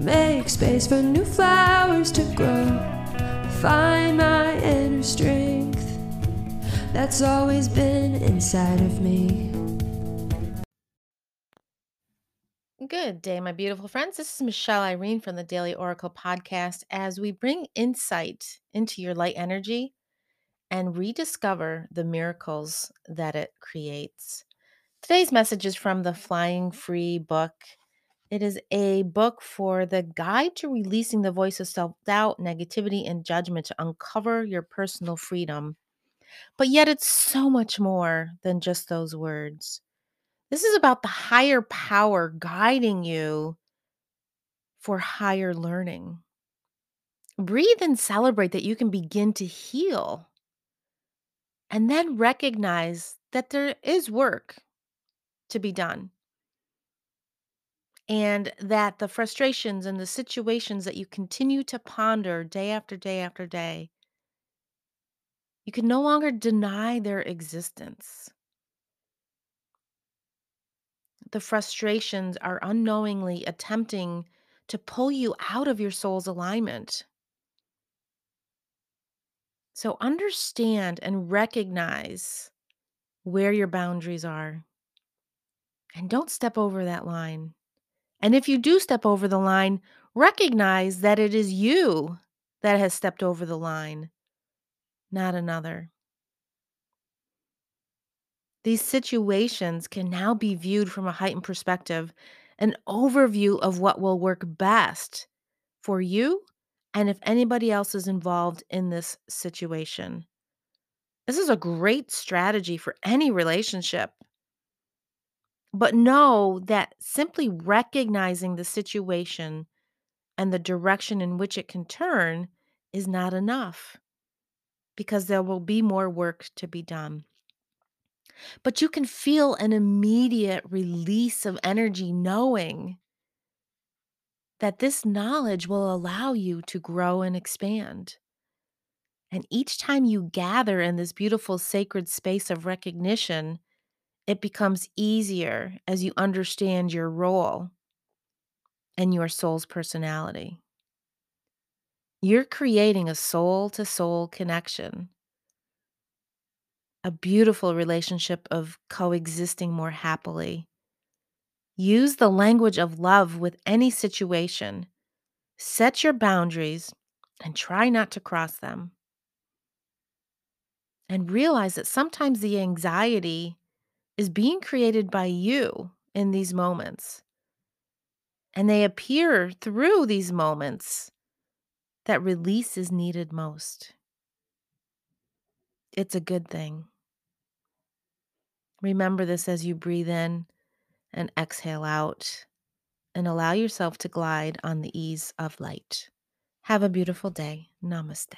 Make space for new flowers to grow. Find my inner strength that's always been inside of me. Good day, my beautiful friends. This is Michelle Irene from the Daily Oracle podcast as we bring insight into your light energy and rediscover the miracles that it creates. Today's message is from the Flying Free book. It is a book for the guide to releasing the voice of self doubt, negativity, and judgment to uncover your personal freedom. But yet, it's so much more than just those words. This is about the higher power guiding you for higher learning. Breathe and celebrate that you can begin to heal. And then recognize that there is work to be done. And that the frustrations and the situations that you continue to ponder day after day after day, you can no longer deny their existence. The frustrations are unknowingly attempting to pull you out of your soul's alignment. So understand and recognize where your boundaries are. And don't step over that line. And if you do step over the line, recognize that it is you that has stepped over the line, not another. These situations can now be viewed from a heightened perspective, an overview of what will work best for you and if anybody else is involved in this situation. This is a great strategy for any relationship. But know that simply recognizing the situation and the direction in which it can turn is not enough because there will be more work to be done. But you can feel an immediate release of energy knowing that this knowledge will allow you to grow and expand. And each time you gather in this beautiful sacred space of recognition, it becomes easier as you understand your role and your soul's personality. You're creating a soul to soul connection, a beautiful relationship of coexisting more happily. Use the language of love with any situation. Set your boundaries and try not to cross them. And realize that sometimes the anxiety is being created by you in these moments. And they appear through these moments that release is needed most. It's a good thing. Remember this as you breathe in and exhale out, and allow yourself to glide on the ease of light. Have a beautiful day. Namaste.